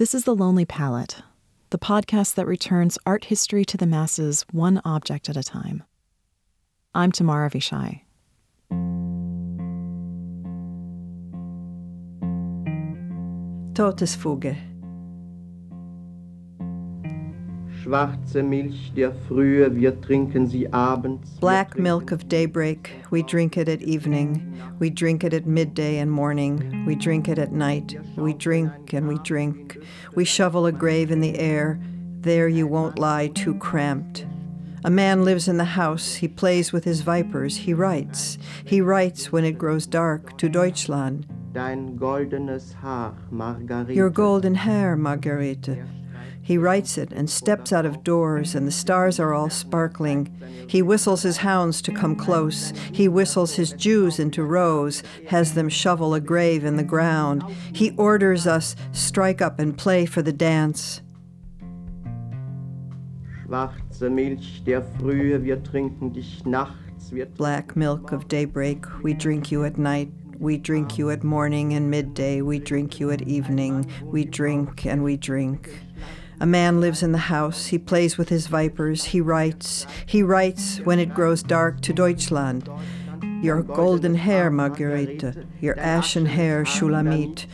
This is The Lonely Palette, the podcast that returns art history to the masses one object at a time. I'm Tamar Avishai. Todesfuge. Black milk of daybreak, we drink it at evening. We drink it at midday and morning. We drink it at night. We drink and we drink. We shovel a grave in the air. There you won't lie too cramped. A man lives in the house. He plays with his vipers. He writes. He writes when it grows dark to Deutschland. Dein goldenes Haar, Margarete. Your golden hair, Margarete. He writes it and steps out of doors, and the stars are all sparkling. He whistles his hounds to come close. He whistles his Jews into rows, has them shovel a grave in the ground. He orders us strike up and play for the dance. Schwarze Milch der Frühe, wir trinken dich nachts. Black milk of daybreak, we drink you at night. We drink you at morning and midday. We drink you at evening. We drink and we drink. A man lives in the house. He plays with his vipers. He writes. He writes when it grows dark to Deutschland. Your golden hair, Margarete. Your ashen hair, Shulamit.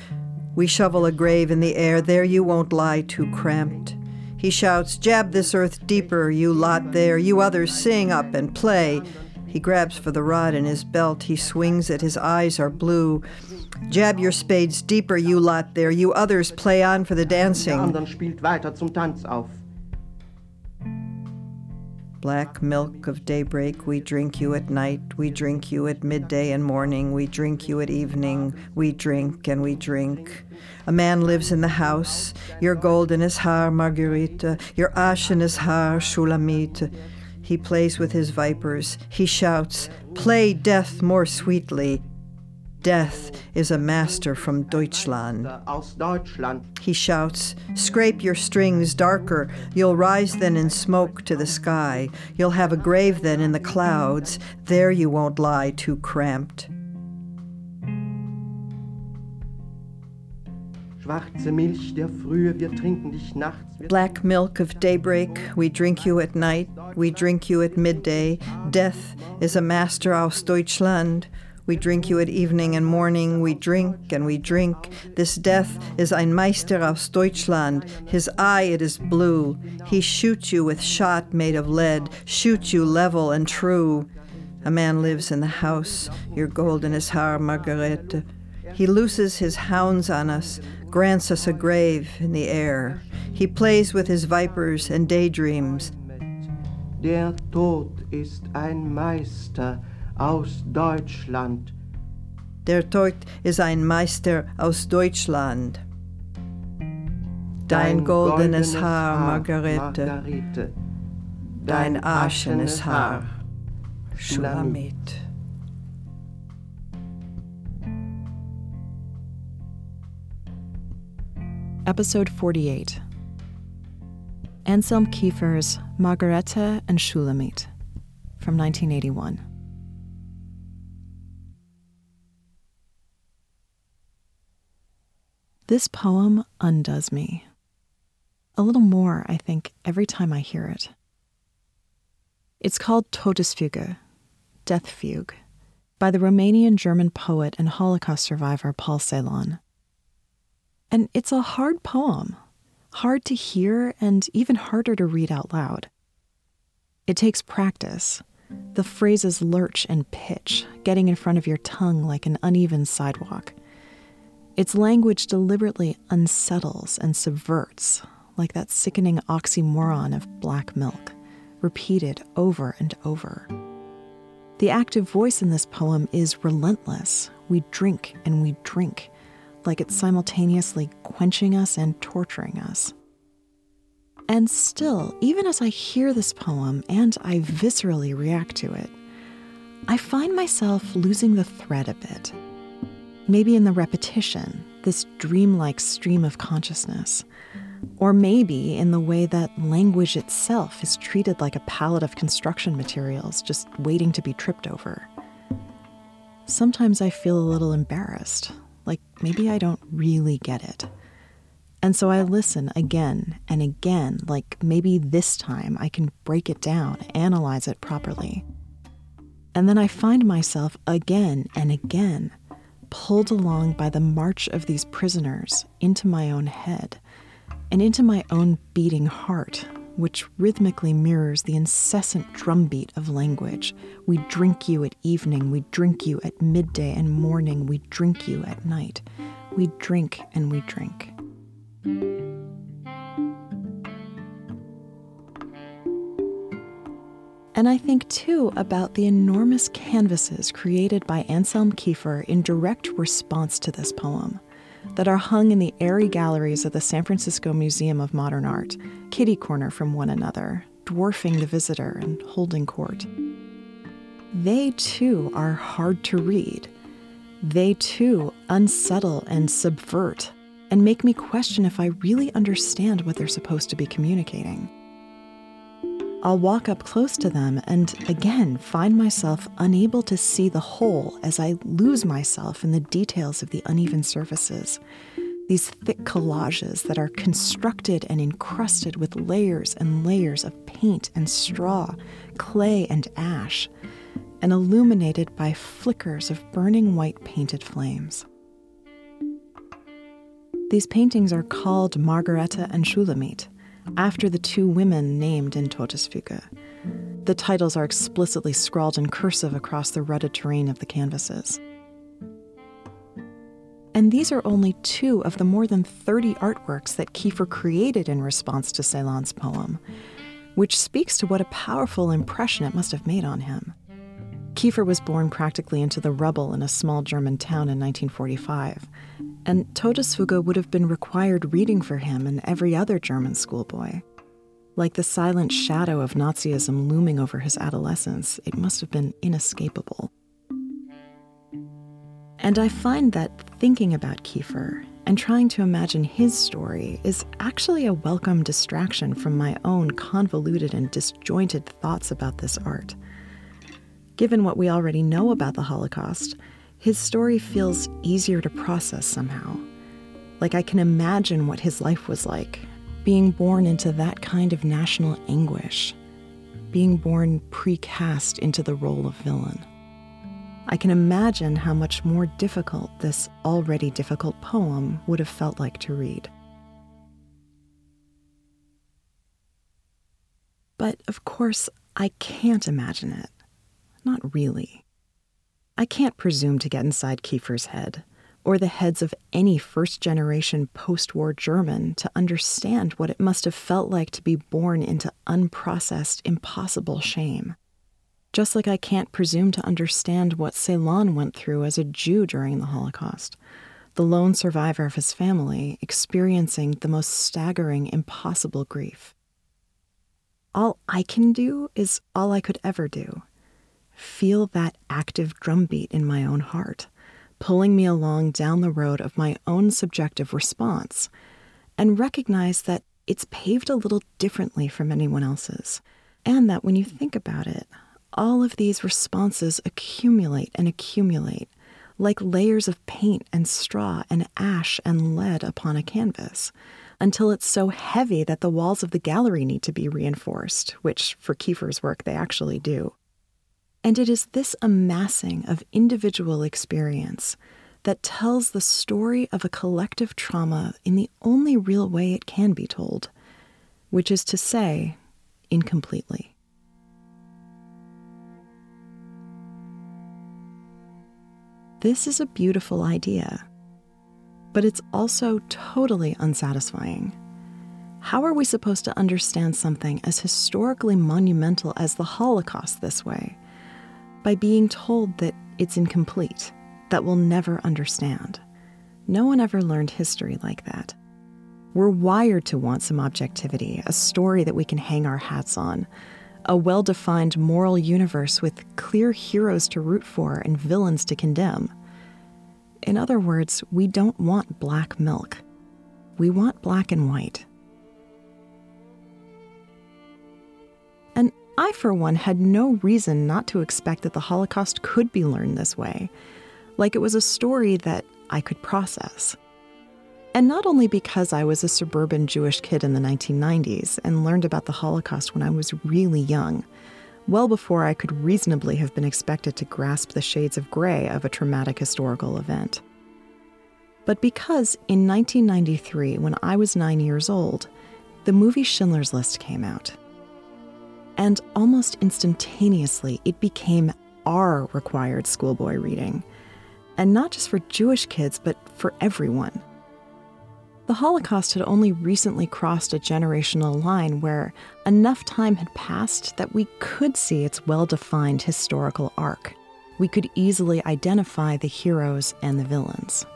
We shovel a grave in the air. There you won't lie too cramped. He shouts, Jab this earth deeper, you lot there. You others sing up and play. He grabs for the rod in his belt. He swings it. His eyes are blue. Jab your spades deeper, you lot there. You others play on for the dancing. anderen spielt weiter zum Tanz auf. Black milk of daybreak, we drink you at night. We drink you at midday and morning. We drink you at evening. We drink and we drink. A man lives in the house. Your gold in his haar, Margarete. Your ash in his haar, Shulamit. He plays with his vipers. He shouts, Play death more sweetly. Death is a master from Deutschland. He shouts, Scrape your strings darker. You'll rise then in smoke to the sky. You'll have a grave then in the clouds. There you won't lie too cramped. Schwarze Milch der Frühe, wir trinken dich nachts. Wir Black milk of daybreak, we drink you at night. We drink you at midday. Death is a master aus Deutschland. We drink you at evening and morning. We drink and we drink. This death is ein Meister aus Deutschland. His eye it is blue. He shoots you with shot made of lead. Shoots you level and true. A man lives in the house. Your gold in his haar, Margarete. He looses his hounds on us, grants us a grave in the air. He plays with his vipers and daydreams. Der Tod ist ein Meister aus Deutschland. Der Tod ist ein Meister aus Deutschland. Dein goldenes Haar, Margarete. Margarete. Dein aschenes Haar, Shulamit. Episode 48 Anselm Kiefer's Margarete and Shulamit from 1981. This poem undoes me. A little more, I think, every time I hear it. It's called Todesfuge, Death Fugue, by the Romanian German poet and Holocaust survivor Paul Celan. And it's a hard poem, hard to hear and even harder to read out loud. It takes practice. The phrases lurch and pitch, getting in front of your tongue like an uneven sidewalk. Its language deliberately unsettles and subverts, like that sickening oxymoron of black milk, repeated over and over. The active voice in this poem is relentless. We drink and we drink, like it's simultaneously quenching us and torturing us. And still, even as I hear this poem and I viscerally react to it, I find myself losing the thread a bit. Maybe in the repetition, this dreamlike stream of consciousness. Or maybe in the way that language itself is treated like a pallet of construction materials just waiting to be tripped over. Sometimes I feel a little embarrassed, like maybe I don't really get it. And so I listen again and again, like maybe this time I can break it down, analyze it properly. And then I find myself again and again pulled along by the march of these prisoners into my own head and into my own beating heart, which rhythmically mirrors the incessant drumbeat of language. We drink you at evening, we drink you at midday and morning, we drink you at night. We drink and we drink. And I think too about the enormous canvases created by Anselm Kiefer in direct response to this poem that are hung in the airy galleries of the San Francisco Museum of Modern Art, kitty corner from one another, dwarfing the visitor and holding court. They too are hard to read. They too unsettle and subvert and make me question if I really understand what they're supposed to be communicating. I'll walk up close to them and again find myself unable to see the whole as I lose myself in the details of the uneven surfaces. These thick collages that are constructed and encrusted with layers and layers of paint and straw, clay and ash, and illuminated by flickers of burning white painted flames. These paintings are called Margarete and Shulamit after the two women named in Todesfuge. The titles are explicitly scrawled in cursive across the rutted terrain of the canvases. And these are only two of the more than 30 artworks that Kiefer created in response to Celan's poem, which speaks to what a powerful impression it must have made on him. Kiefer was born practically into the rubble in a small German town in 1945, and Todesfuge would have been required reading for him and every other German schoolboy. Like the silent shadow of Nazism looming over his adolescence, it must have been inescapable. And I find that thinking about Kiefer and trying to imagine his story is actually a welcome distraction from my own convoluted and disjointed thoughts about this art. Given what we already know about the Holocaust, his story feels easier to process somehow. Like I can imagine what his life was like, being born into that kind of national anguish, being born precast into the role of villain. I can imagine how much more difficult this already difficult poem would have felt like to read. But of course, I can't imagine it. Not really. I can't presume to get inside Kiefer's head, or the heads of any first generation post war German to understand what it must have felt like to be born into unprocessed, impossible shame. Just like I can't presume to understand what Celan went through as a Jew during the Holocaust, the lone survivor of his family experiencing the most staggering, impossible grief. All I can do is all I could ever do feel that active drumbeat in my own heart, pulling me along down the road of my own subjective response, and recognize that it's paved a little differently from anyone else's, and that when you think about it, all of these responses accumulate and accumulate like layers of paint and straw and ash and lead upon a canvas until it's so heavy that the walls of the gallery need to be reinforced, which for Kiefer's work they actually do. And it is this amassing of individual experience that tells the story of a collective trauma in the only real way it can be told, which is to say, incompletely. This is a beautiful idea, but it's also totally unsatisfying. How are we supposed to understand something as historically monumental as the Holocaust this way? By being told that it's incomplete, that we'll never understand. No one ever learned history like that. We're wired to want some objectivity, a story that we can hang our hats on, a well defined moral universe with clear heroes to root for and villains to condemn. In other words, we don't want black milk. We want black and white. I, for one, had no reason not to expect that the Holocaust could be learned this way, like it was a story that I could process. And not only because I was a suburban Jewish kid in the 1990s and learned about the Holocaust when I was really young, well before I could reasonably have been expected to grasp the shades of gray of a traumatic historical event. But because in 1993, when I was nine years old, the movie Schindler's List came out. And almost instantaneously, it became our required schoolboy reading. And not just for Jewish kids, but for everyone. The Holocaust had only recently crossed a generational line where enough time had passed that we could see its well defined historical arc. We could easily identify the heroes and the villains.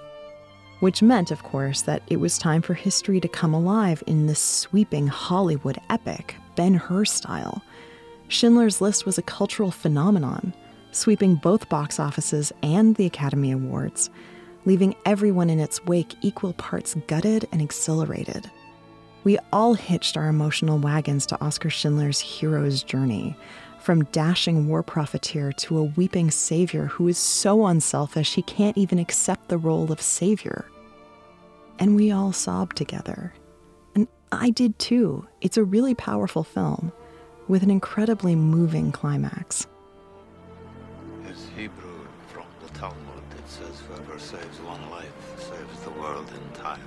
Which meant, of course, that it was time for history to come alive in this sweeping Hollywood epic, Ben Hur style. Schindler's List was a cultural phenomenon, sweeping both box offices and the Academy Awards leaving everyone in its wake equal parts gutted and exhilarated. We all hitched our emotional wagons to Oskar Schindler's hero's journey, from dashing war profiteer to a weeping savior who is so unselfish he can't even accept the role of savior. And we all sobbed together. And I did too. It's a really powerful film with an incredibly moving climax. It's Hebrew from the Talmud says whoever saves one life saves the world entire.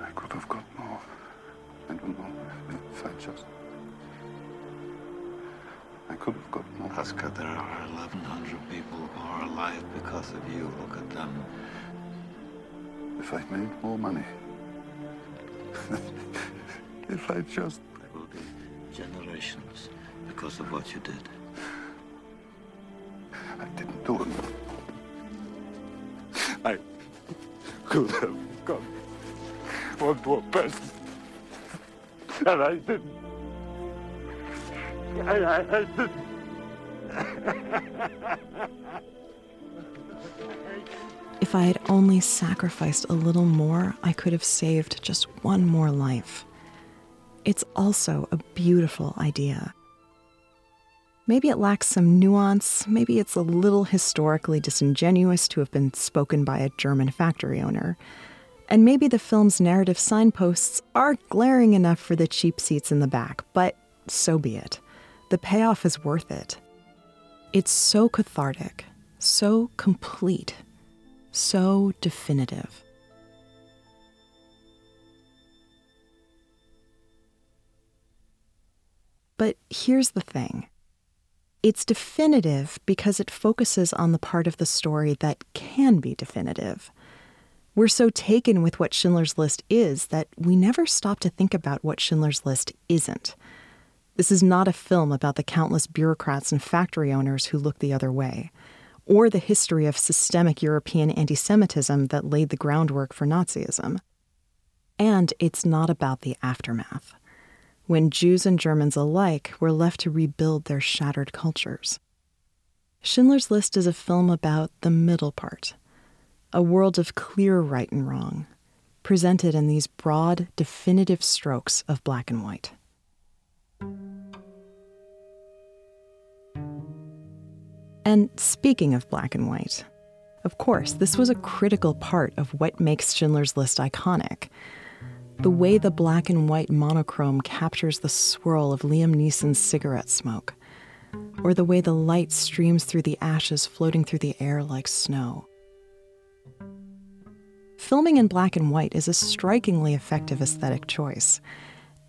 I could have got more. I don't know if I just. I could have got more. Oskar, there are 1,100 people who are alive because of you. Look at them. If I made more money. if I just. There will be generations because of what you did. I didn't do it. I could have got one more person. And I didn't. I, I, I didn't. If I had only sacrificed a little more, I could have saved just one more life. It's also a beautiful idea. Maybe it lacks some nuance, maybe it's a little historically disingenuous to have been spoken by a German factory owner. And maybe the film's narrative signposts are glaring enough for the cheap seats in the back, but so be it. The payoff is worth it. It's so cathartic, so complete, so definitive. But here's the thing it's definitive because it focuses on the part of the story that can be definitive. We're so taken with what Schindler's List is that we never stop to think about what Schindler's List isn't. This is not a film about the countless bureaucrats and factory owners who look the other way, or the history of systemic European anti Semitism that laid the groundwork for Nazism. And it's not about the aftermath when Jews and Germans alike were left to rebuild their shattered cultures. Schindler's List is a film about the middle part, a world of clear right and wrong, presented in these broad, definitive strokes of black and white. And speaking of black and white, of course, this was a critical part of what makes Schindler's List iconic the way the black and white monochrome captures the swirl of Liam Neeson's cigarette smoke, or the way the light streams through the ashes floating through the air like snow. Filming in black and white is a strikingly effective aesthetic choice,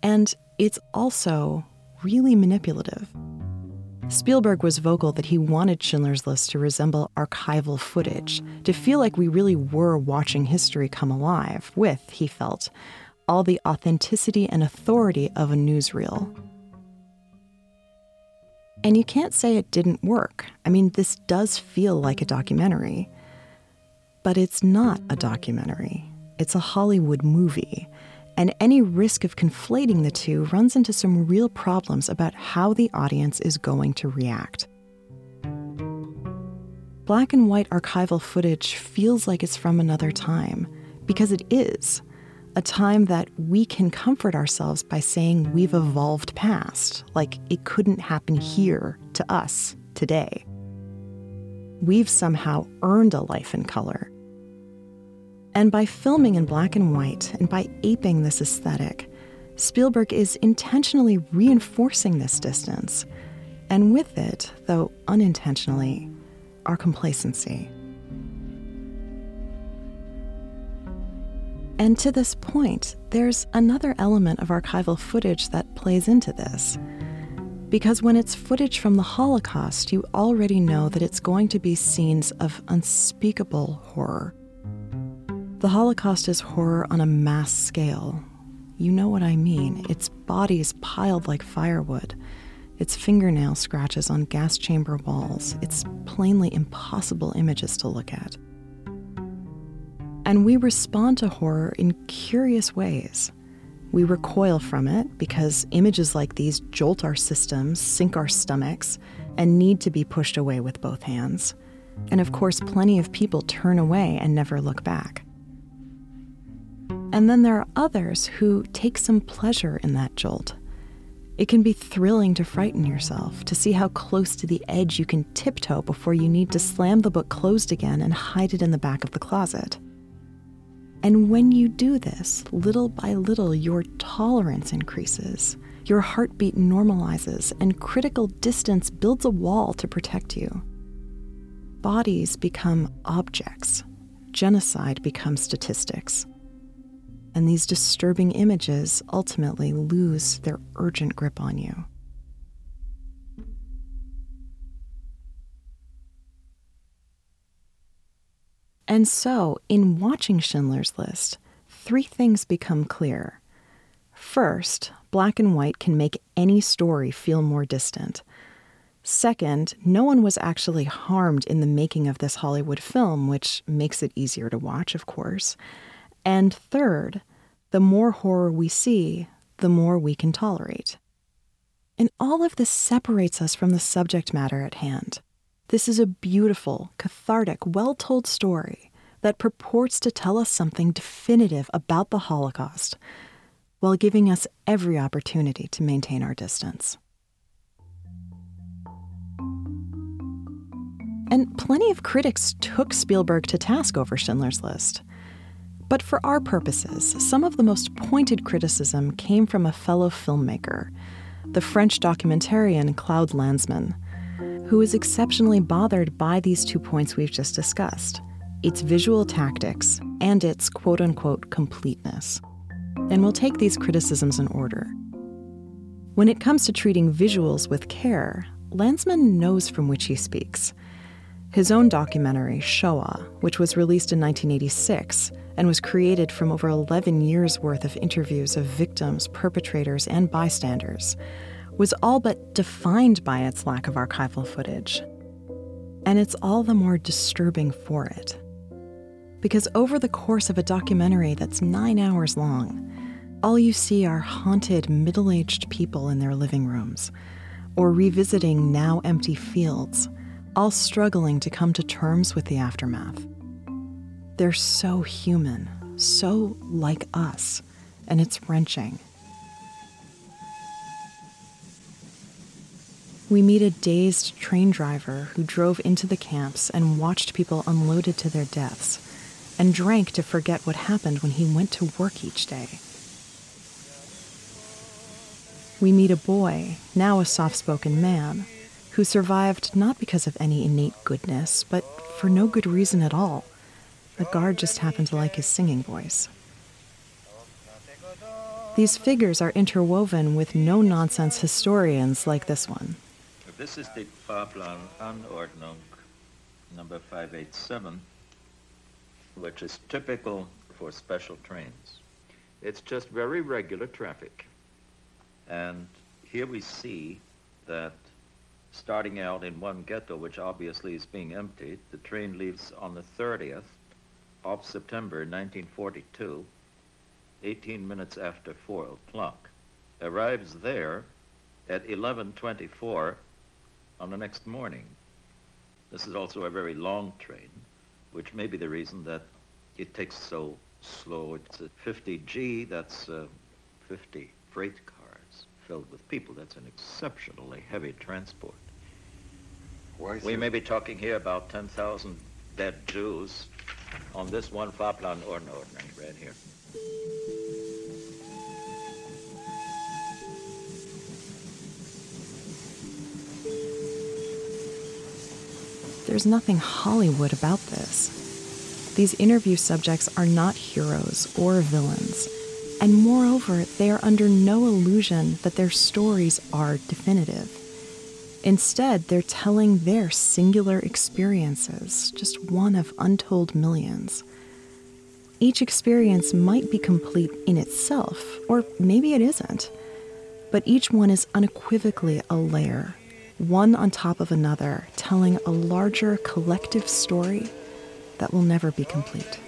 and it's also really manipulative. Spielberg was vocal that he wanted Schindler's List to resemble archival footage, to feel like we really were watching history come alive with, he felt, all the authenticity and authority of a newsreel. And you can't say it didn't work. I mean, this does feel like a documentary. But it's not a documentary, it's a Hollywood movie. And any risk of conflating the two runs into some real problems about how the audience is going to react. Black and white archival footage feels like it's from another time, because it is a time that we can comfort ourselves by saying we've evolved past, like it couldn't happen here to us today. We've somehow earned a life in color. And by filming in black and white and by aping this aesthetic, Spielberg is intentionally reinforcing this distance, and with it, though unintentionally, our complacency. And to this point, there's another element of archival footage that plays into this. Because when it's footage from the Holocaust, you already know that it's going to be scenes of unspeakable horror. The Holocaust is horror on a mass scale. You know what I mean. It's bodies piled like firewood. It's fingernail scratches on gas chamber walls. It's plainly impossible images to look at. And we respond to horror in curious ways. We recoil from it because images like these jolt our systems, sink our stomachs, and need to be pushed away with both hands. And of course, plenty of people turn away and never look back. And then there are others who take some pleasure in that jolt. It can be thrilling to frighten yourself, to see how close to the edge you can tiptoe before you need to slam the book closed again and hide it in the back of the closet. And when you do this, little by little, your tolerance increases, your heartbeat normalizes, and critical distance builds a wall to protect you. Bodies become objects, genocide becomes statistics. And these disturbing images ultimately lose their urgent grip on you. And so, in watching Schindler's List, three things become clear. First, black and white can make any story feel more distant. Second, no one was actually harmed in the making of this Hollywood film, which makes it easier to watch, of course. And third, the more horror we see, the more we can tolerate. And all of this separates us from the subject matter at hand. This is a beautiful, cathartic, well told story that purports to tell us something definitive about the Holocaust while giving us every opportunity to maintain our distance. And plenty of critics took Spielberg to task over Schindler's List. But for our purposes, some of the most pointed criticism came from a fellow filmmaker, the French documentarian Claude Lanzmann who is exceptionally bothered by these two points we've just discussed its visual tactics and its quote unquote completeness. And we'll take these criticisms in order. When it comes to treating visuals with care, Lanzmann knows from which he speaks. His own documentary, Shoah, which was released in 1986 and was created from over 11 years' worth of interviews of victims, perpetrators, and bystanders, was all but defined by its lack of archival footage. And it's all the more disturbing for it. Because over the course of a documentary that's nine hours long, all you see are haunted middle aged people in their living rooms, or revisiting now empty fields, all struggling to come to terms with the aftermath. They're so human, so like us, and it's wrenching. We meet a dazed train driver who drove into the camps and watched people unloaded to their deaths, and drank to forget what happened when he went to work each day. We meet a boy, now a soft spoken man, who survived not because of any innate goodness, but for no good reason at all. The guard just happened to like his singing voice. These figures are interwoven with no nonsense historians like this one. This is the Fahrplan Anordnung number 587, which is typical for special trains. It's just very regular traffic. And here we see that starting out in one ghetto, which obviously is being emptied, the train leaves on the 30th of September 1942, 18 minutes after 4 o'clock, arrives there at 1124 on the next morning. This is also a very long train, which may be the reason that it takes so slow. It's a 50G, that's uh, 50 freight cars filled with people. That's an exceptionally heavy transport. Why, We may be talking here about 10,000 dead Jews on this one Fahrplan Anordnung right here. There's nothing Hollywood about this. These interview subjects are not heroes or villains, and moreover, they are under no illusion that their stories are definitive. Instead, they're telling their singular experiences, just one of untold millions. Each experience might be complete in itself, or maybe it isn't, but each one is unequivocally a layer, one on top of another, telling a larger collective story that will never be complete.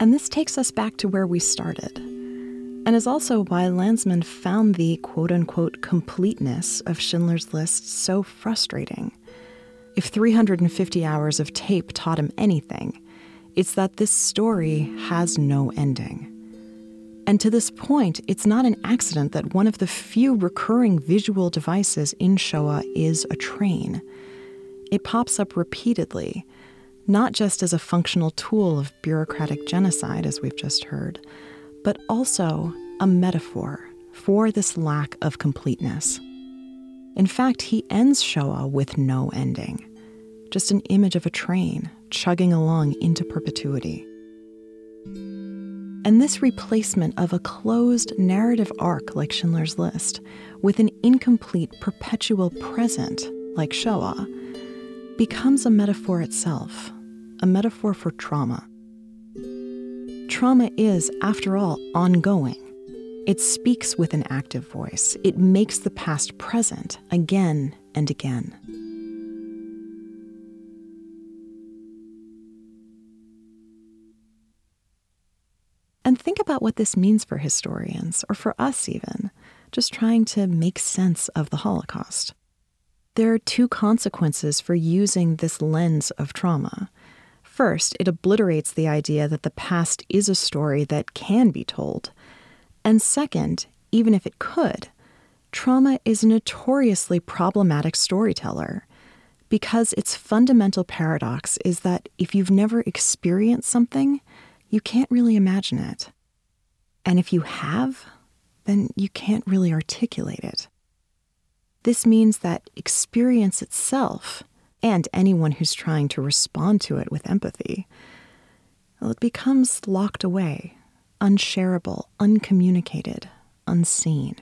And this takes us back to where we started, and is also why Lanzmann found the quote unquote completeness of Schindler's List so frustrating. If 350 hours of tape taught him anything, it's that this story has no ending. And to this point, it's not an accident that one of the few recurring visual devices in Shoah is a train. It pops up repeatedly, not just as a functional tool of bureaucratic genocide, as we've just heard, but also a metaphor for this lack of completeness. In fact, he ends Shoah with no ending, just an image of a train chugging along into perpetuity. And this replacement of a closed narrative arc like Schindler's List with an incomplete perpetual present like Shoah becomes a metaphor itself, a metaphor for trauma. Trauma is, after all, ongoing. It speaks with an active voice. It makes the past present again and again. And think about what this means for historians, or for us even, just trying to make sense of the Holocaust. There are two consequences for using this lens of trauma. First, it obliterates the idea that the past is a story that can be told. And second, even if it could, trauma is a notoriously problematic storyteller because its fundamental paradox is that if you've never experienced something, you can't really imagine it. And if you have, then you can't really articulate it. This means that experience itself, and anyone who's trying to respond to it with empathy, well, it becomes locked away, unshareable, uncommunicated, unseen.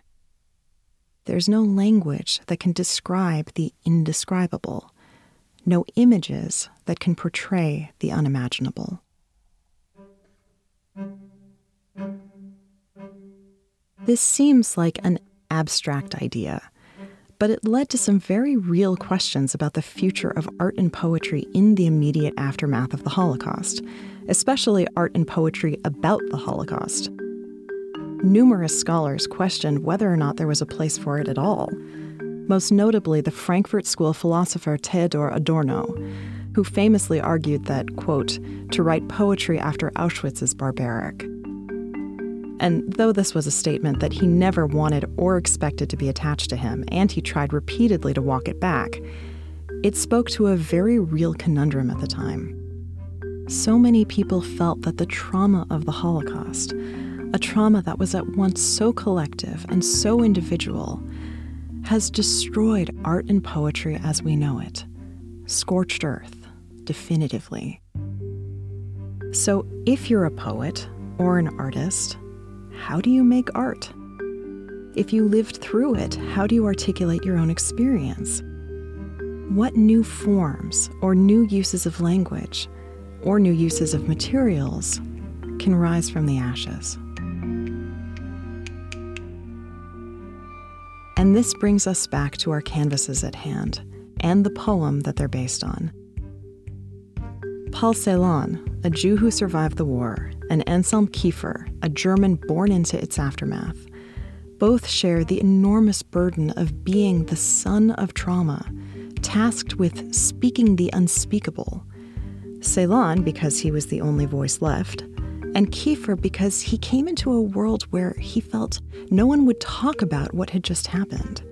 There's no language that can describe the indescribable, no images that can portray the unimaginable. This seems like an abstract idea, but it led to some very real questions about the future of art and poetry in the immediate aftermath of the Holocaust, especially art and poetry about the Holocaust. Numerous scholars questioned whether or not there was a place for it at all, most notably the Frankfurt School philosopher Theodor Adorno, who famously argued that, quote, to write poetry after Auschwitz is barbaric. And though this was a statement that he never wanted or expected to be attached to him, and he tried repeatedly to walk it back, it spoke to a very real conundrum at the time. So many people felt that the trauma of the Holocaust, a trauma that was at once so collective and so individual, has destroyed art and poetry as we know it, scorched earth, definitively. So, if you're a poet or an artist, how do you make art? If you lived through it, how do you articulate your own experience? What new forms or new uses of language or new uses of materials can rise from the ashes? And this brings us back to our canvases at hand and the poem that they're based on. Paul Celan, a Jew who survived the war, and Anselm Kiefer, a German born into its aftermath, both share the enormous burden of being the son of trauma, tasked with speaking the unspeakable, Celan because he was the only voice left, and Kiefer because he came into a world where he felt no one would talk about what had just happened.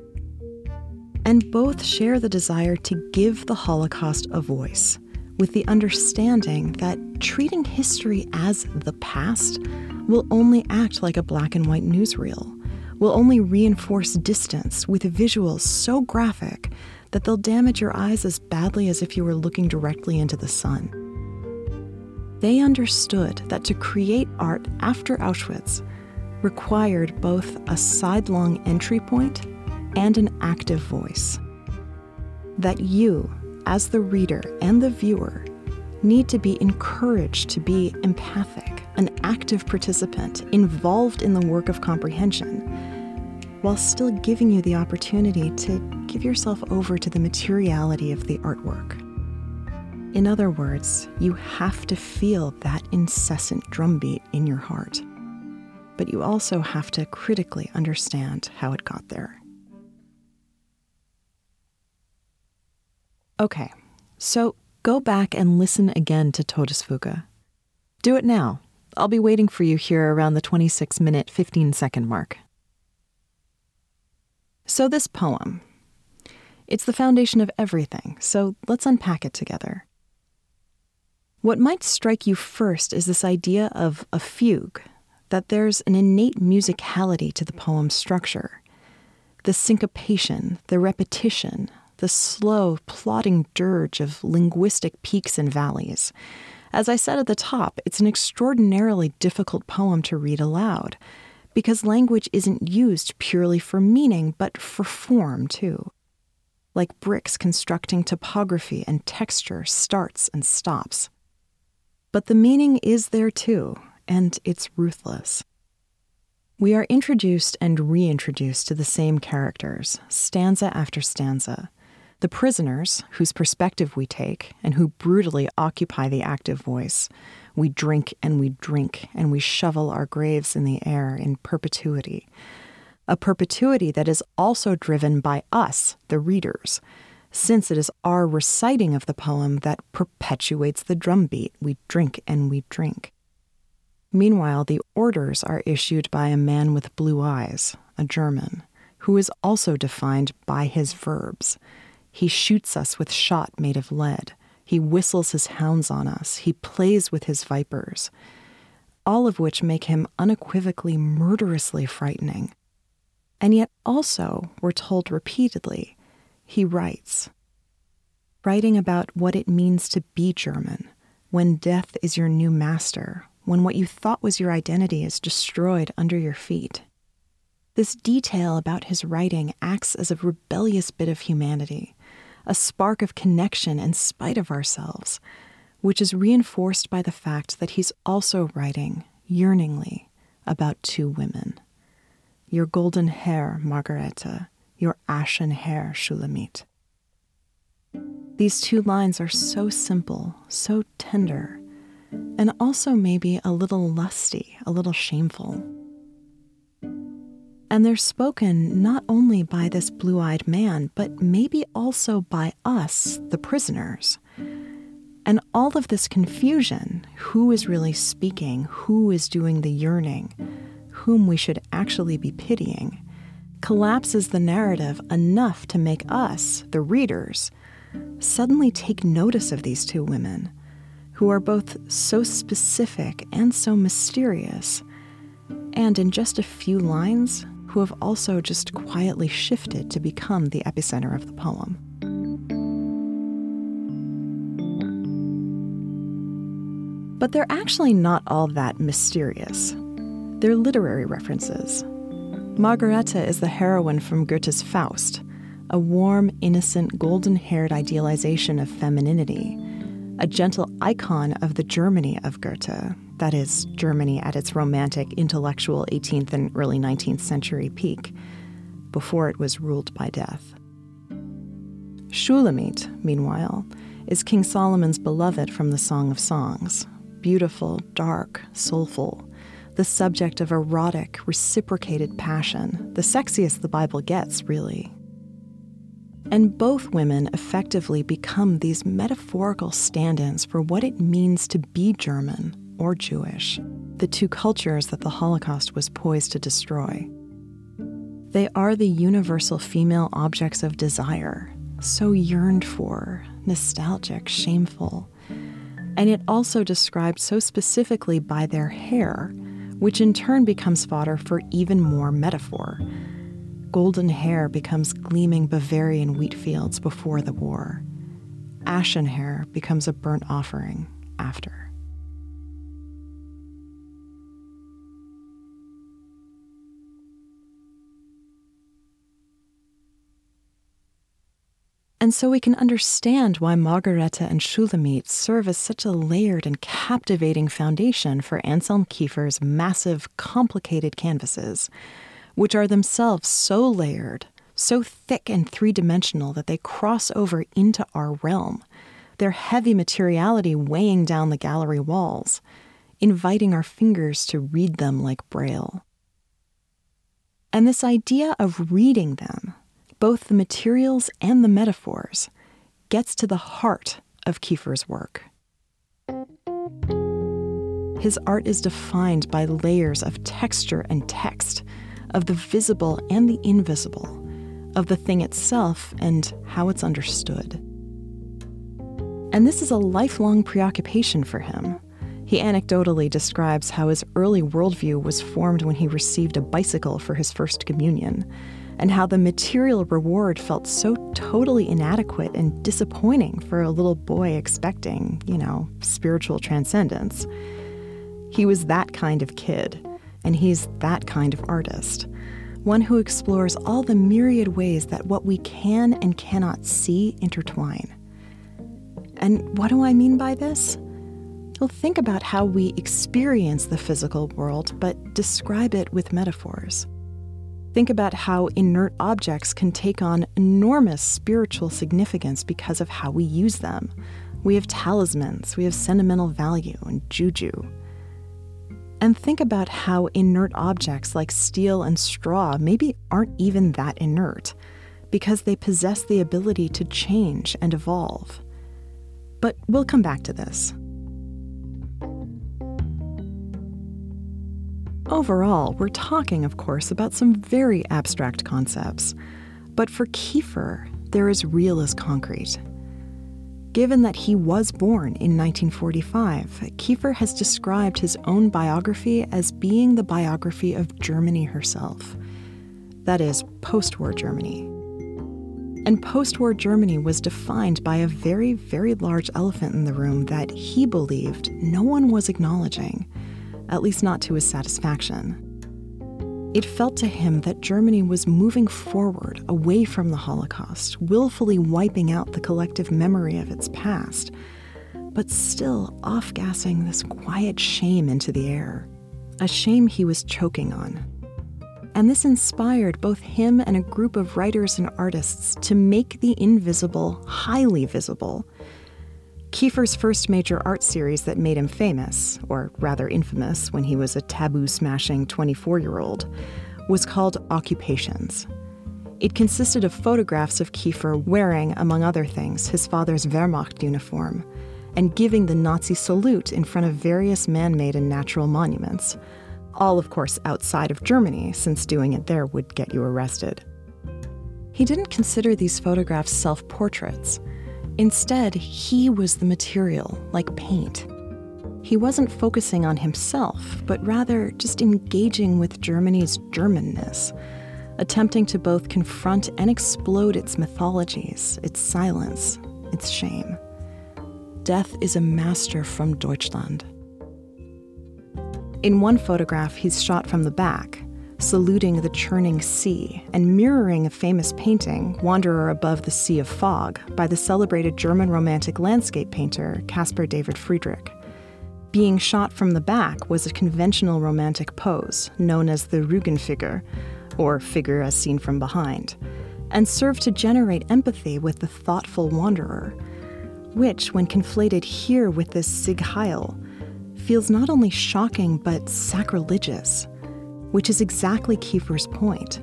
And both share the desire to give the Holocaust a voice, with the understanding that treating history as the past will only act like a black and white newsreel, will only reinforce distance with visuals so graphic that they'll damage your eyes as badly as if you were looking directly into the sun. They understood that to create art after Auschwitz required both a sidelong entry point and an active voice. That you, as the reader and the viewer, need to be encouraged to be empathic, an active participant involved in the work of comprehension, while still giving you the opportunity to give yourself over to the materiality of the artwork. In other words, you have to feel that incessant drumbeat in your heart. But you also have to critically understand how it got there. Okay, so go back and listen again to Todesfuge. Do it now. I'll be waiting for you here around the 26 minute, 15 second mark. So, this poem. It's the foundation of everything, so let's unpack it together. What might strike you first is this idea of a fugue, that there's an innate musicality to the poem's structure. The syncopation, the repetition, the slow, plodding dirge of linguistic peaks and valleys. As I said at the top, it's an extraordinarily difficult poem to read aloud because language isn't used purely for meaning, but for form too. Like bricks constructing topography and texture starts and stops. But the meaning is there too, and it's ruthless. We are introduced and reintroduced to the same characters, stanza after stanza, the prisoners, whose perspective we take and who brutally occupy the active voice, we drink and we drink and we shovel our graves in the air in perpetuity. A perpetuity that is also driven by us, the readers, since it is our reciting of the poem that perpetuates the drumbeat we drink and we drink. Meanwhile, the orders are issued by a man with blue eyes, a German, who is also defined by his verbs he shoots us with shot made of lead. He whistles his hounds on us. He plays with his vipers. All of which make him unequivocally murderously frightening. And yet, also, we're told repeatedly, he writes. Writing about what it means to be German, when death is your new master, when what you thought was your identity is destroyed under your feet. This detail about his writing acts as a rebellious bit of humanity, a spark of connection in spite of ourselves, which is reinforced by the fact that he's also writing yearningly about two women. Your golden hair, Margarete, your ashen hair, Shulamit. These two lines are so simple, so tender, and also maybe a little lusty, a little shameful. And they're spoken not only by this blue eyed man, but maybe also by us, the prisoners. And all of this confusion who is really speaking, who is doing the yearning, whom we should actually be pitying collapses the narrative enough to make us, the readers, suddenly take notice of these two women, who are both so specific and so mysterious, and in just a few lines, who have also just quietly shifted to become the epicenter of the poem. But they're actually not all that mysterious. They're literary references. Margarete is the heroine from Goethe's Faust, a warm, innocent, golden haired idealization of femininity, a gentle icon of the Germany of Goethe, that is, Germany at its romantic, intellectual 18th and early 19th century peak, before it was ruled by death. Shulamit, meanwhile, is King Solomon's beloved from the Song of Songs, beautiful, dark, soulful, the subject of erotic, reciprocated passion, the sexiest the Bible gets, really. And both women effectively become these metaphorical stand ins for what it means to be German or Jewish, the two cultures that the Holocaust was poised to destroy. They are the universal female objects of desire, so yearned for, nostalgic, shameful. And it also described so specifically by their hair, which in turn becomes fodder for even more metaphor. Golden hair becomes gleaming Bavarian wheat fields before the war. Ashen hair becomes a burnt offering after. And so we can understand why Margarete and Shulamit serve as such a layered and captivating foundation for Anselm Kiefer's massive, complicated canvases, which are themselves so layered, so thick and three dimensional that they cross over into our realm, their heavy materiality weighing down the gallery walls, inviting our fingers to read them like Braille. And this idea of reading them, both the materials and the metaphors, gets to the heart of Kiefer's work. His art is defined by layers of texture and text, of the visible and the invisible, of the thing itself and how it's understood. And this is a lifelong preoccupation for him. He anecdotally describes how his early worldview was formed when he received a bicycle for his first communion, and how the material reward felt so totally inadequate and disappointing for a little boy expecting, you know, spiritual transcendence. He was that kind of kid, and he's that kind of artist. One who explores all the myriad ways that what we can and cannot see intertwine. And what do I mean by this? Well, think about how we experience the physical world, but describe it with metaphors. Think about how inert objects can take on enormous spiritual significance because of how we use them. We have talismans, we have sentimental value and juju. And think about how inert objects like steel and straw maybe aren't even that inert, because they possess the ability to change and evolve. But we'll come back to this. Overall, we're talking, of course, about some very abstract concepts. But for Kiefer, they're as real as concrete. Given that he was born in 1945, Kiefer has described his own biography as being the biography of Germany herself. That is, post war Germany. And post war Germany was defined by a very, very large elephant in the room that he believed no one was acknowledging at least not to his satisfaction. It felt to him that Germany was moving forward away from the Holocaust, willfully wiping out the collective memory of its past, but still off gassing this quiet shame into the air, a shame he was choking on. And this inspired both him and a group of writers and artists to make the invisible highly visible Kiefer's first major art series that made him famous, or rather infamous when he was a taboo smashing 24 year old, was called Occupations. It consisted of photographs of Kiefer wearing, among other things, his father's Wehrmacht uniform and giving the Nazi salute in front of various man made and natural monuments. All, of course, outside of Germany, since doing it there would get you arrested. He didn't consider these photographs self portraits. Instead, he was the material, like paint. He wasn't focusing on himself, but rather just engaging with Germany's Germanness, attempting to both confront and explode its mythologies, its silence, its shame. Death is a master from Deutschland. In one photograph, he's shot from the back, saluting the churning sea and mirroring a famous painting, Wanderer Above the Sea of Fog, by the celebrated German Romantic landscape painter Caspar David Friedrich. Being shot from the back was a conventional romantic pose, known as the Rückenfigur, or figure as seen from behind, and served to generate empathy with the thoughtful wanderer, which, when conflated here with this Sieg Heil, feels not only shocking but sacrilegious which is exactly Kiefer's point.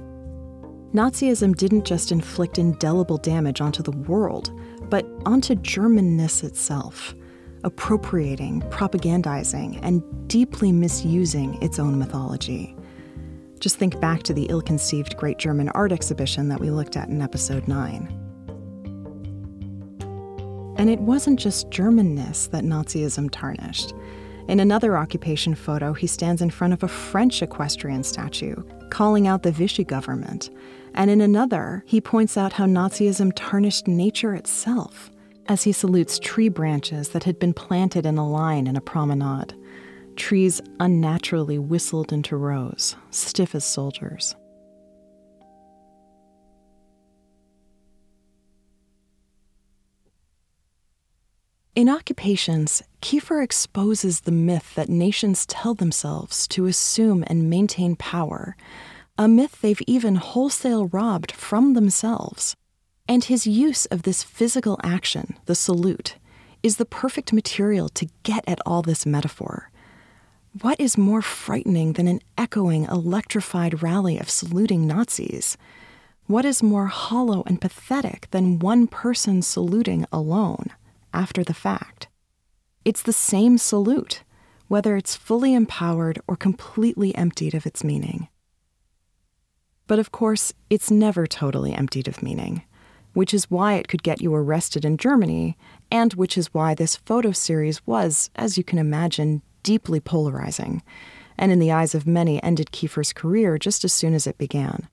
Nazism didn't just inflict indelible damage onto the world, but onto Germanness itself, appropriating, propagandizing, and deeply misusing its own mythology. Just think back to the ill conceived Great German Art Exhibition that we looked at in episode 9. And it wasn't just Germanness that Nazism tarnished. In another occupation photo, he stands in front of a French equestrian statue, calling out the Vichy government. And in another, he points out how Nazism tarnished nature itself as he salutes tree branches that had been planted in a line in a promenade. Trees unnaturally whistled into rows, stiff as soldiers. In Occupations, Kiefer exposes the myth that nations tell themselves to assume and maintain power, a myth they've even wholesale robbed from themselves. And his use of this physical action, the salute, is the perfect material to get at all this metaphor. What is more frightening than an echoing, electrified rally of saluting Nazis? What is more hollow and pathetic than one person saluting alone? after the fact. It's the same salute, whether it's fully empowered or completely emptied of its meaning. But of course, it's never totally emptied of meaning, which is why it could get you arrested in Germany, and which is why this photo series was, as you can imagine, deeply polarizing, and in the eyes of many ended Kiefer's career just as soon as it began.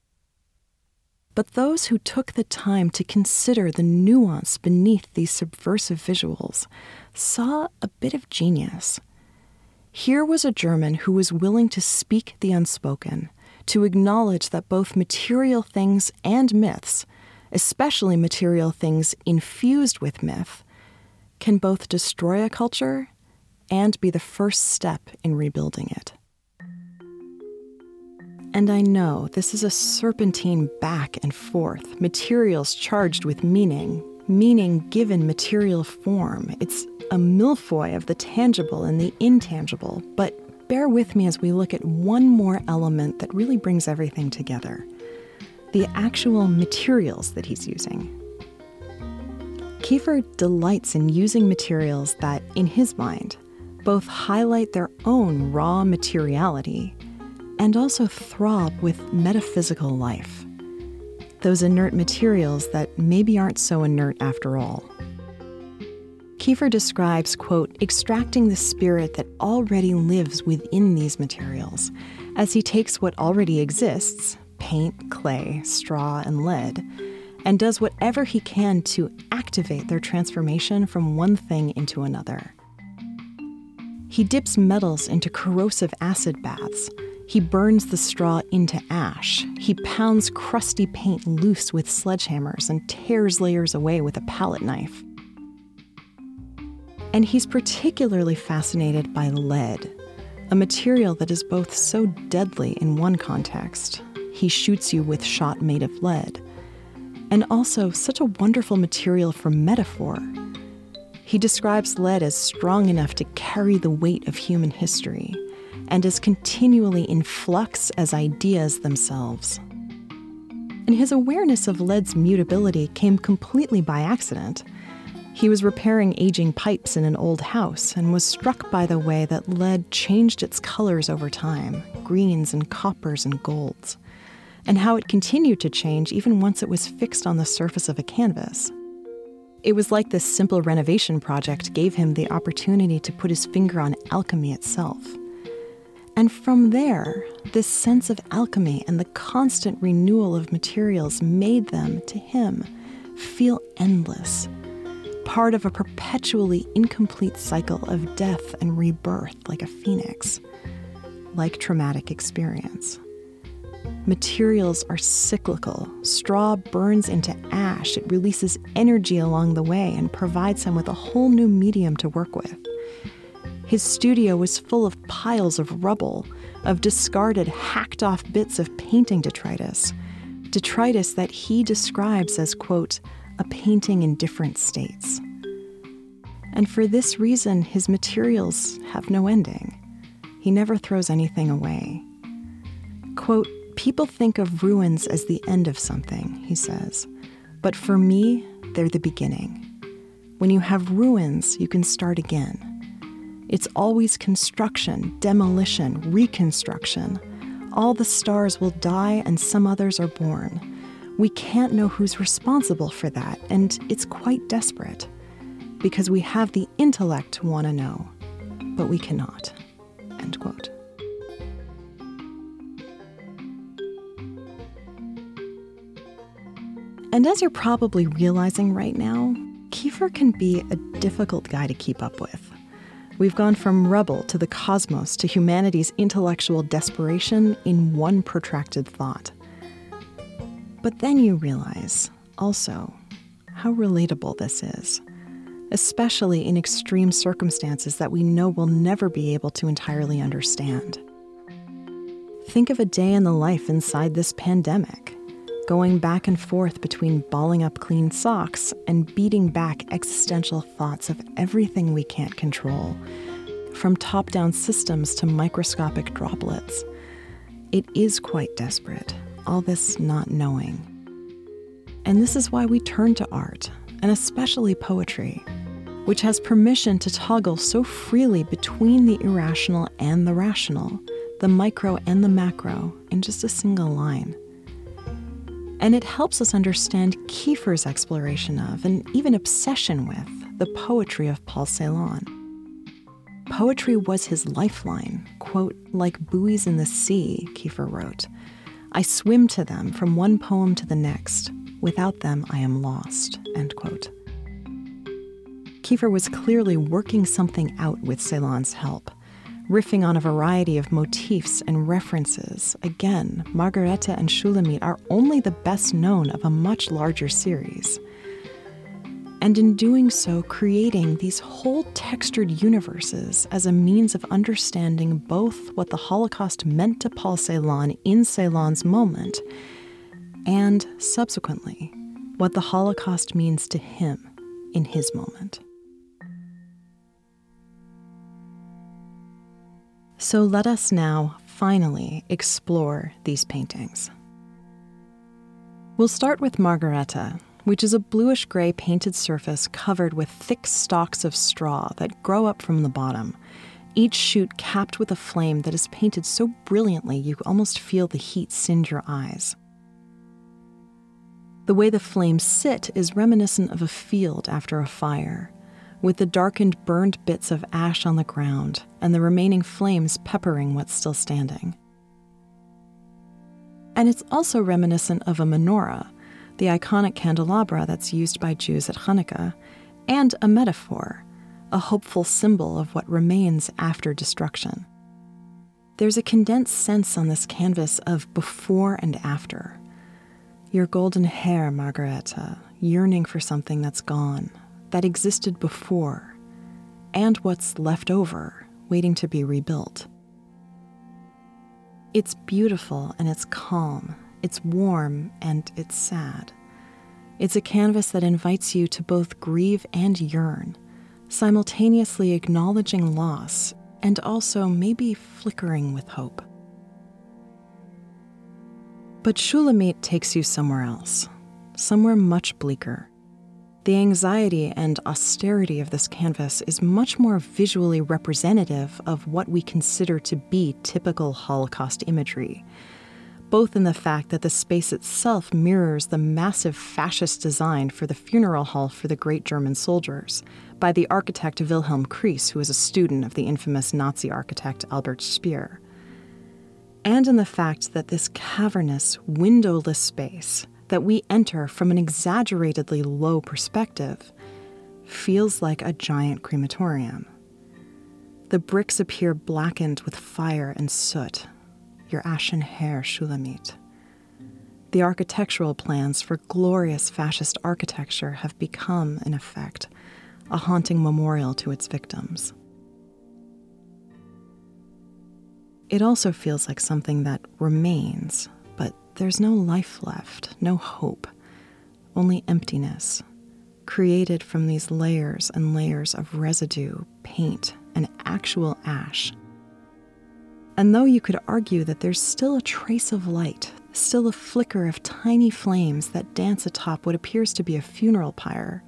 But those who took the time to consider the nuance beneath these subversive visuals saw a bit of genius. Here was a German who was willing to speak the unspoken, to acknowledge that both material things and myths, especially material things infused with myth, can both destroy a culture and be the first step in rebuilding it. And I know this is a serpentine back and forth, materials charged with meaning, meaning given material form. It's a mille-feuille of the tangible and the intangible, but bear with me as we look at one more element that really brings everything together the actual materials that he's using. Kiefer delights in using materials that, in his mind, both highlight their own raw materiality and also throb with metaphysical life. Those inert materials that maybe aren't so inert after all. Kiefer describes, quote, extracting the spirit that already lives within these materials as he takes what already exists paint, clay, straw, and lead and does whatever he can to activate their transformation from one thing into another. He dips metals into corrosive acid baths he burns the straw into ash. He pounds crusty paint loose with sledgehammers and tears layers away with a palette knife. And he's particularly fascinated by lead, a material that is both so deadly in one context he shoots you with shot made of lead, and also such a wonderful material for metaphor. He describes lead as strong enough to carry the weight of human history and as continually in flux as ideas themselves. And his awareness of lead's mutability came completely by accident. He was repairing aging pipes in an old house and was struck by the way that lead changed its colors over time greens and coppers and golds, and how it continued to change even once it was fixed on the surface of a canvas. It was like this simple renovation project gave him the opportunity to put his finger on alchemy itself. And from there, this sense of alchemy and the constant renewal of materials made them, to him, feel endless, part of a perpetually incomplete cycle of death and rebirth like a phoenix, like traumatic experience. Materials are cyclical. Straw burns into ash, it releases energy along the way and provides him with a whole new medium to work with. His studio was full of piles of rubble, of discarded, hacked off bits of painting detritus. Detritus that he describes as, quote, a painting in different states. And for this reason, his materials have no ending. He never throws anything away. Quote, People think of ruins as the end of something, he says. But for me, they're the beginning. When you have ruins, you can start again. It's always construction, demolition, reconstruction. All the stars will die and some others are born. We can't know who's responsible for that, and it's quite desperate. Because we have the intellect to want to know, but we cannot. End quote. And as you're probably realizing right now, Kiefer can be a difficult guy to keep up with. We've gone from rubble to the cosmos to humanity's intellectual desperation in one protracted thought. But then you realize, also, how relatable this is, especially in extreme circumstances that we know we'll never be able to entirely understand. Think of a day in the life inside this pandemic going back and forth between balling up clean socks and beating back existential thoughts of everything we can't control, from top down systems to microscopic droplets. It is quite desperate, all this not knowing. And this is why we turn to art, and especially poetry, which has permission to toggle so freely between the irrational and the rational, the micro and the macro, in just a single line and it helps us understand Kiefer's exploration of, and even obsession with, the poetry of Paul Celan. Poetry was his lifeline, quote, like buoys in the sea, Kiefer wrote. I swim to them from one poem to the next. Without them, I am lost, end quote. Kiefer was clearly working something out with Celan's help riffing on a variety of motifs and references. Again, Margarete and Shulamit are only the best known of a much larger series. And in doing so, creating these whole textured universes as a means of understanding both what the Holocaust meant to Paul Celan in Celan's moment, and subsequently, what the Holocaust means to him in his moment. So let us now finally explore these paintings. We'll start with Margarete, which is a bluish gray painted surface covered with thick stalks of straw that grow up from the bottom, each shoot capped with a flame that is painted so brilliantly you almost feel the heat singe your eyes. The way the flames sit is reminiscent of a field after a fire, with the darkened, burned bits of ash on the ground and the remaining flames peppering what's still standing. And it's also reminiscent of a menorah, the iconic candelabra that's used by Jews at Hanukkah, and a metaphor, a hopeful symbol of what remains after destruction. There's a condensed sense on this canvas of before and after. Your golden hair, Margarete, yearning for something that's gone, that existed before and what's left over waiting to be rebuilt. It's beautiful and it's calm, it's warm and it's sad. It's a canvas that invites you to both grieve and yearn, simultaneously acknowledging loss and also maybe flickering with hope. But Shulamit takes you somewhere else, somewhere much bleaker. The anxiety and austerity of this canvas is much more visually representative of what we consider to be typical Holocaust imagery, both in the fact that the space itself mirrors the massive fascist design for the funeral hall for the great German soldiers by the architect Wilhelm Kreis, who was a student of the infamous Nazi architect Albert Speer. And in the fact that this cavernous, windowless space that we enter from an exaggeratedly low perspective feels like a giant crematorium. The bricks appear blackened with fire and soot, your ashen hair, Shulamit. The architectural plans for glorious fascist architecture have become, in effect, a haunting memorial to its victims. It also feels like something that remains there's no life left, no hope, only emptiness, created from these layers and layers of residue, paint, and actual ash. And though you could argue that there's still a trace of light, still a flicker of tiny flames that dance atop what appears to be a funeral pyre,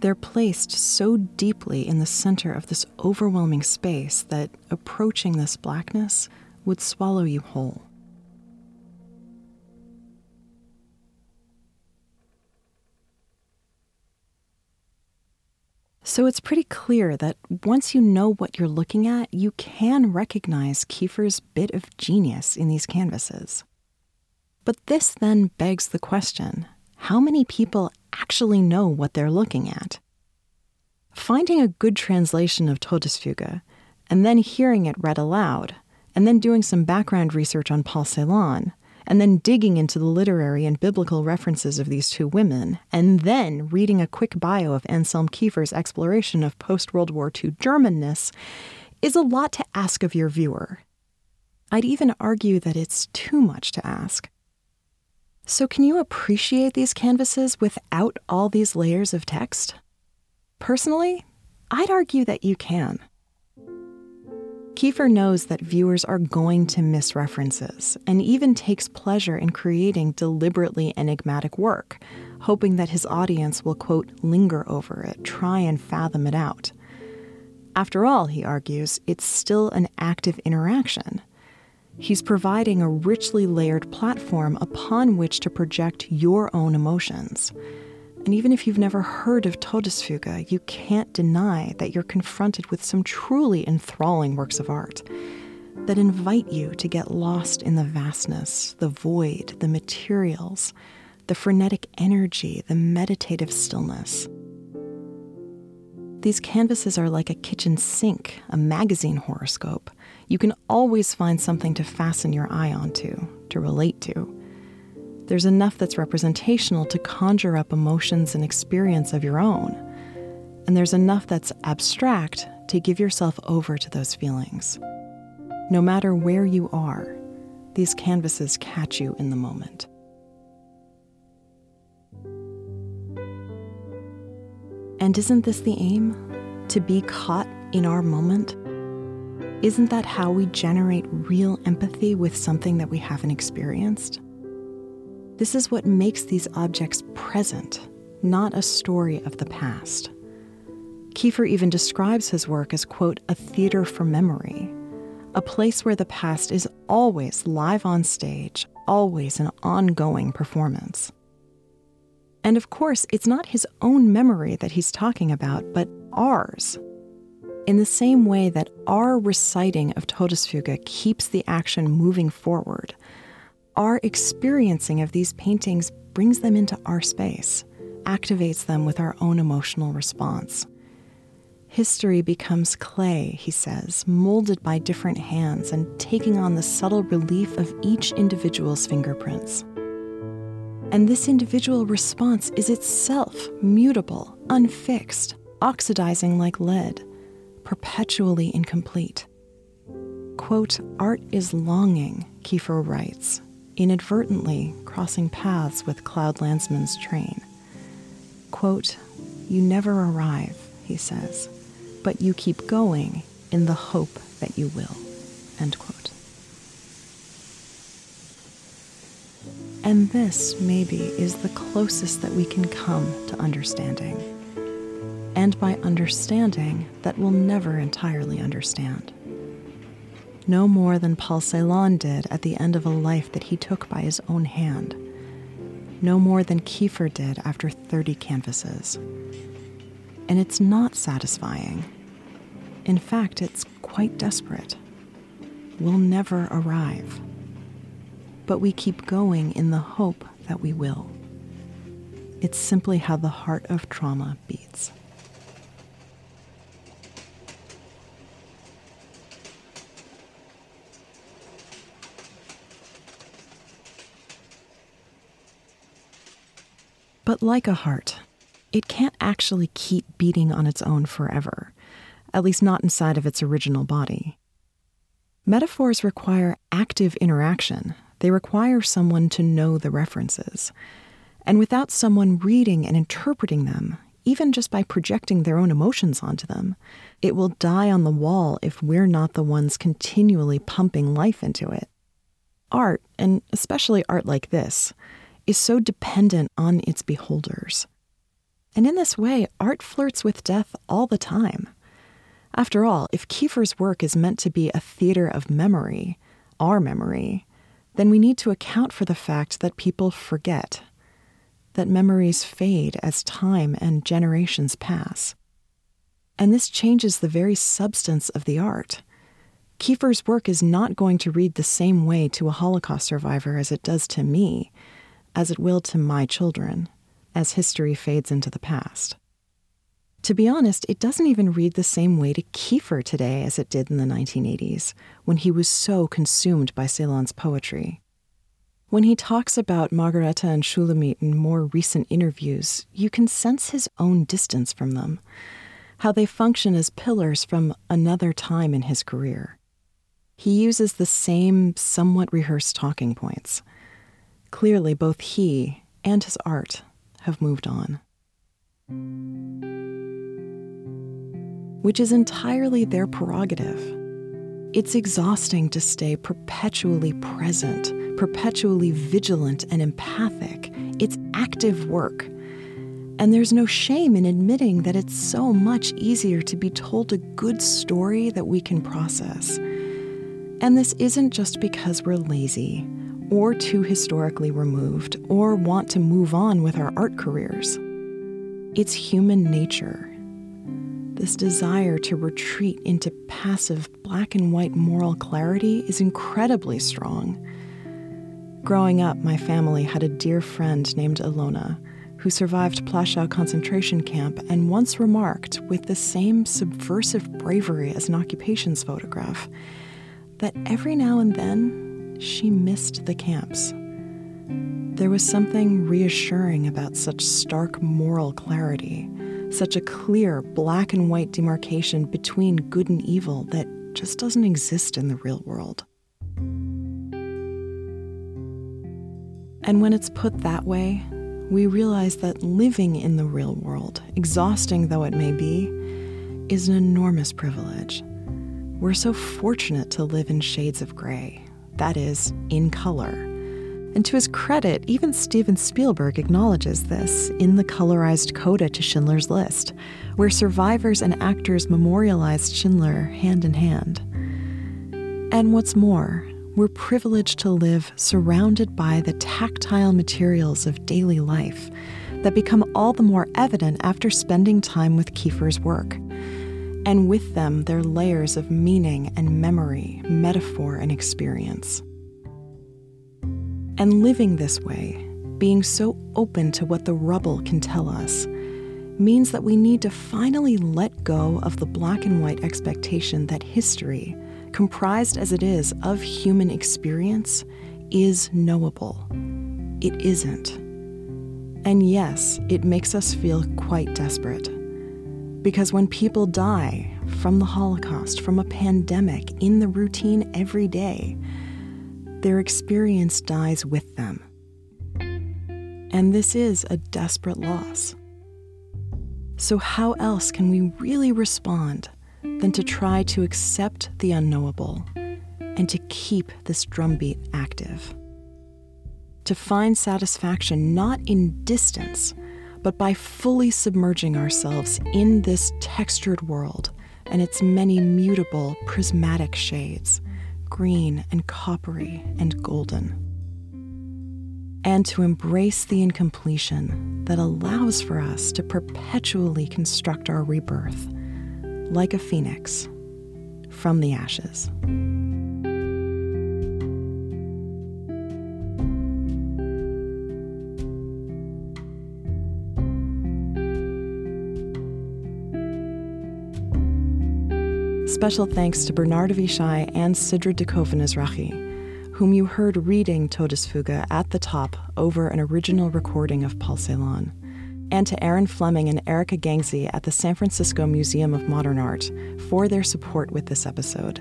they're placed so deeply in the center of this overwhelming space that approaching this blackness would swallow you whole. So it's pretty clear that once you know what you're looking at, you can recognize Kiefer's bit of genius in these canvases. But this then begs the question how many people actually know what they're looking at? Finding a good translation of Todesfuge and then hearing it read aloud, and then doing some background research on Paul Celan, and then digging into the literary and biblical references of these two women, and then reading a quick bio of Anselm Kiefer's exploration of post World War II Germanness is a lot to ask of your viewer. I'd even argue that it's too much to ask. So, can you appreciate these canvases without all these layers of text? Personally, I'd argue that you can. Kiefer knows that viewers are going to miss references and even takes pleasure in creating deliberately enigmatic work, hoping that his audience will, quote, linger over it, try and fathom it out. After all, he argues, it's still an active interaction. He's providing a richly layered platform upon which to project your own emotions. And even if you've never heard of Todesfuge, you can't deny that you're confronted with some truly enthralling works of art that invite you to get lost in the vastness, the void, the materials, the frenetic energy, the meditative stillness. These canvases are like a kitchen sink, a magazine horoscope. You can always find something to fasten your eye onto, to relate to. There's enough that's representational to conjure up emotions and experience of your own. And there's enough that's abstract to give yourself over to those feelings. No matter where you are, these canvases catch you in the moment. And isn't this the aim? To be caught in our moment? Isn't that how we generate real empathy with something that we haven't experienced? This is what makes these objects present, not a story of the past. Kiefer even describes his work as, quote, a theater for memory, a place where the past is always live on stage, always an ongoing performance. And of course, it's not his own memory that he's talking about, but ours. In the same way that our reciting of Todesfuge keeps the action moving forward, our experiencing of these paintings brings them into our space, activates them with our own emotional response. History becomes clay, he says, molded by different hands and taking on the subtle relief of each individual's fingerprints. And this individual response is itself mutable, unfixed, oxidizing like lead, perpetually incomplete. Quote, art is longing, Kiefer writes, inadvertently crossing paths with Claude Lanzmann's train. Quote, You never arrive, he says, but you keep going in the hope that you will. End quote. And this, maybe, is the closest that we can come to understanding. And by understanding, that we'll never entirely understand no more than Paul Celan did at the end of a life that he took by his own hand, no more than Kiefer did after 30 canvases. And it's not satisfying. In fact, it's quite desperate. We'll never arrive. But we keep going in the hope that we will. It's simply how the heart of trauma beats. But like a heart, it can't actually keep beating on its own forever, at least not inside of its original body. Metaphors require active interaction, they require someone to know the references. And without someone reading and interpreting them, even just by projecting their own emotions onto them. It will die on the wall if we're not the ones continually pumping life into it. Art, and especially art like this, is so dependent on its beholders. And in this way, art flirts with death all the time. After all, if Kiefer's work is meant to be a theater of memory, our memory, then we need to account for the fact that people forget, that memories fade as time and generations pass. And this changes the very substance of the art. Kiefer's work is not going to read the same way to a Holocaust survivor as it does to me, as it will to my children, as history fades into the past. To be honest, it doesn't even read the same way to Kiefer today as it did in the 1980s, when he was so consumed by Celan's poetry. When he talks about Margarete and Shulamit in more recent interviews, you can sense his own distance from them, how they function as pillars from another time in his career. He uses the same, somewhat rehearsed talking points. Clearly, both he and his art have moved on. Which is entirely their prerogative. It's exhausting to stay perpetually present, perpetually vigilant and empathic. It's active work. And there's no shame in admitting that it's so much easier to be told a good story that we can process. And this isn't just because we're lazy or too historically removed, or want to move on with our art careers. It's human nature. This desire to retreat into passive black and white moral clarity is incredibly strong. Growing up, my family had a dear friend named Ilona who survived Plaszow concentration camp and once remarked, with the same subversive bravery as an occupations photograph, that every now and then she missed the camps. There was something reassuring about such stark moral clarity, such a clear black and white demarcation between good and evil that just doesn't exist in the real world. And when it's put that way, we realize that living in the real world, exhausting though it may be, is an enormous privilege. We're so fortunate to live in shades of gray, that is, in color. And to his credit, even Steven Spielberg acknowledges this in the colorized coda to Schindler's List, where survivors and actors memorialized Schindler hand in hand. And what's more, we're privileged to live surrounded by the tactile materials of daily life that become all the more evident after spending time with Kiefer's work and with them their layers of meaning and memory, metaphor and experience. And living this way, being so open to what the rubble can tell us, means that we need to finally let go of the black and white expectation that history, comprised as it is of human experience, is knowable. It isn't. And yes, it makes us feel quite desperate. Because when people die from the Holocaust, from a pandemic, in the routine every day, their experience dies with them. And this is a desperate loss. So, how else can we really respond than to try to accept the unknowable and to keep this drumbeat active? To find satisfaction not in distance but by fully submerging ourselves in this textured world and its many mutable prismatic shades green and coppery and golden. And to embrace the incompletion that allows for us to perpetually construct our rebirth like a phoenix from the ashes. Special thanks to Bernard Avishai and Sidra DeKoven Ezrahi, whom you heard reading Todesfuge at the top over an original recording of Paul Celan, and to Aaron Fleming and Erica Gangsei at the San Francisco Museum of Modern Art for their support with this episode,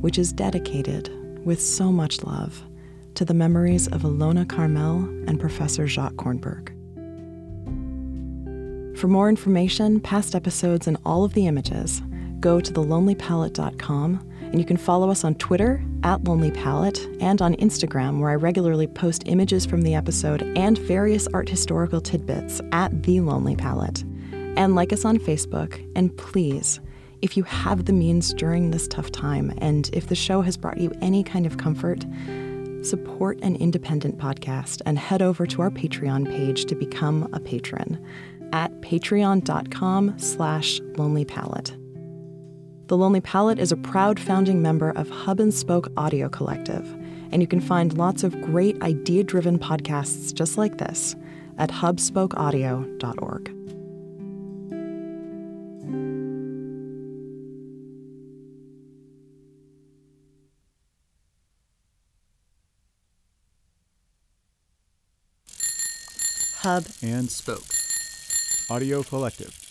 which is dedicated, with so much love, to the memories of Ilona Carmel and Professor Jacques Kornberg. For more information, past episodes, and all of the images, go to thelonelypalette.com and you can follow us on Twitter at Lonely Palette and on Instagram, where I regularly post images from the episode and various art historical tidbits at The Lonely Palette. And like us on Facebook, and please, if you have the means during this tough time, and if the show has brought you any kind of comfort, support an independent podcast and head over to our Patreon page to become a patron at patreon.com slash lonelypalette. The Lonely Palette is a proud founding member of Hub and Spoke Audio Collective, and you can find lots of great idea driven podcasts just like this at hubspokeaudio.org. Hub and Spoke Audio Collective.